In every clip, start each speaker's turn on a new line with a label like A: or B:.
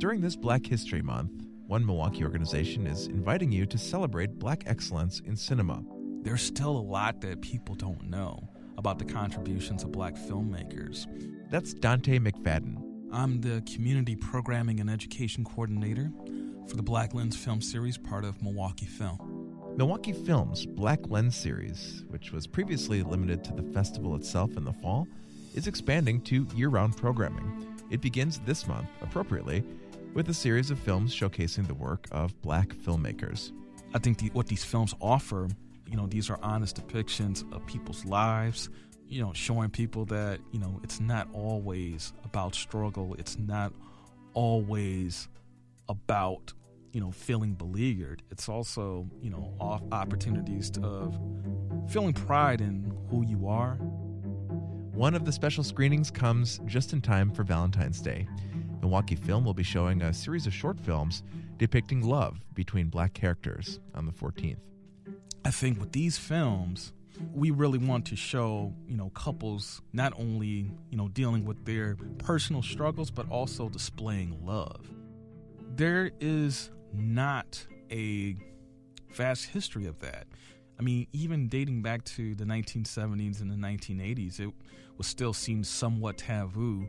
A: During this Black History Month, one Milwaukee organization is inviting you to celebrate black excellence in cinema.
B: There's still a lot that people don't know about the contributions of black filmmakers.
A: That's Dante McFadden.
B: I'm the Community Programming and Education Coordinator for the Black Lens Film Series, part of Milwaukee Film.
A: Milwaukee Film's Black Lens series, which was previously limited to the festival itself in the fall, is expanding to year round programming. It begins this month, appropriately, with a series of films showcasing the work of black filmmakers.
B: I think the, what these films offer, you know, these are honest depictions of people's lives, you know, showing people that, you know, it's not always about struggle, it's not always about you know feeling beleaguered. It's also you know opportunities of feeling pride in who you are.
A: One of the special screenings comes just in time for valentine's day milwaukee film will be showing a series of short films depicting love between black characters on the 14th
B: i think with these films we really want to show you know couples not only you know dealing with their personal struggles but also displaying love. There is not a vast history of that. I mean, even dating back to the 1970s and the 1980s, it was still seen somewhat taboo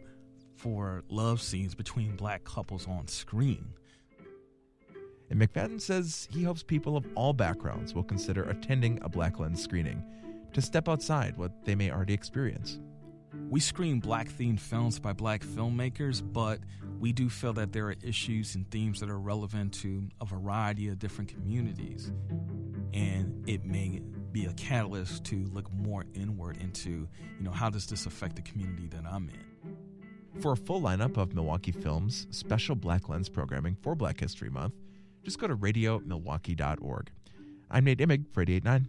B: for love scenes between black couples on screen.
A: And McFadden says he hopes people of all backgrounds will consider attending a Black Lens screening to step outside what they may already experience.
B: We screen black themed films by black filmmakers, but we do feel that there are issues and themes that are relevant to a variety of different communities. And it may be a catalyst to look more inward into, you know, how does this affect the community that I'm in?
A: For a full lineup of Milwaukee Films special Black Lens programming for Black History Month, just go to radiomilwaukee.org. I'm Nate Imig for 889.